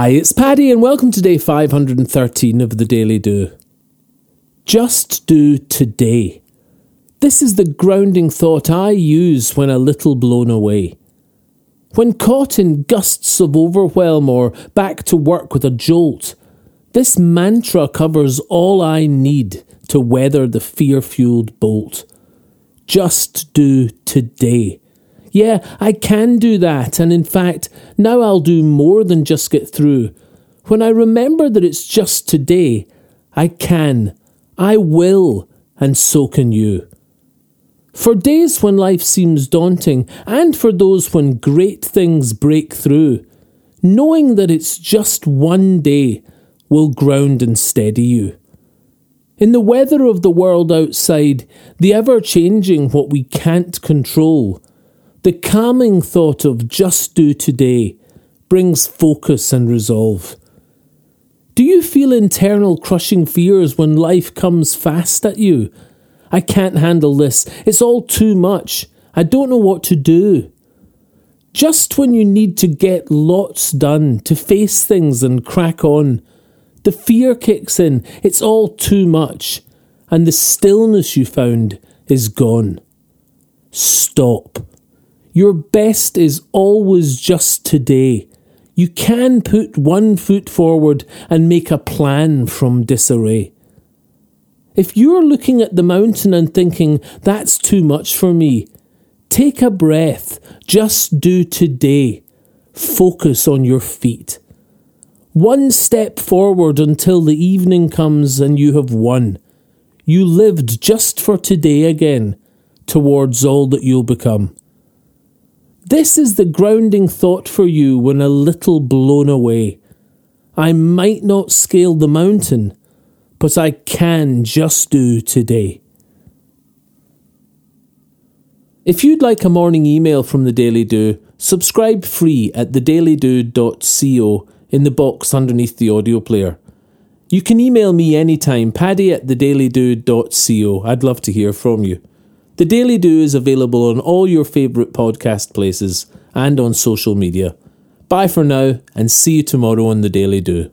Hi, it's Paddy, and welcome to day 513 of the Daily Do. Just do today. This is the grounding thought I use when a little blown away. When caught in gusts of overwhelm or back to work with a jolt, this mantra covers all I need to weather the fear fueled bolt. Just do today. Yeah, I can do that, and in fact, now I'll do more than just get through. When I remember that it's just today, I can, I will, and so can you. For days when life seems daunting, and for those when great things break through, knowing that it's just one day will ground and steady you. In the weather of the world outside, the ever changing what we can't control, the calming thought of just do today brings focus and resolve. Do you feel internal crushing fears when life comes fast at you? I can't handle this. It's all too much. I don't know what to do. Just when you need to get lots done, to face things and crack on, the fear kicks in. It's all too much. And the stillness you found is gone. Stop. Your best is always just today. You can put one foot forward and make a plan from disarray. If you're looking at the mountain and thinking, that's too much for me, take a breath. Just do today. Focus on your feet. One step forward until the evening comes and you have won. You lived just for today again, towards all that you'll become. This is the grounding thought for you when a little blown away. I might not scale the mountain, but I can just do today. If you'd like a morning email from the Daily Do, subscribe free at thedailydo.co in the box underneath the audio player. You can email me anytime, paddy at thedailydo.co. I'd love to hear from you. The Daily Do is available on all your favourite podcast places and on social media. Bye for now, and see you tomorrow on The Daily Do.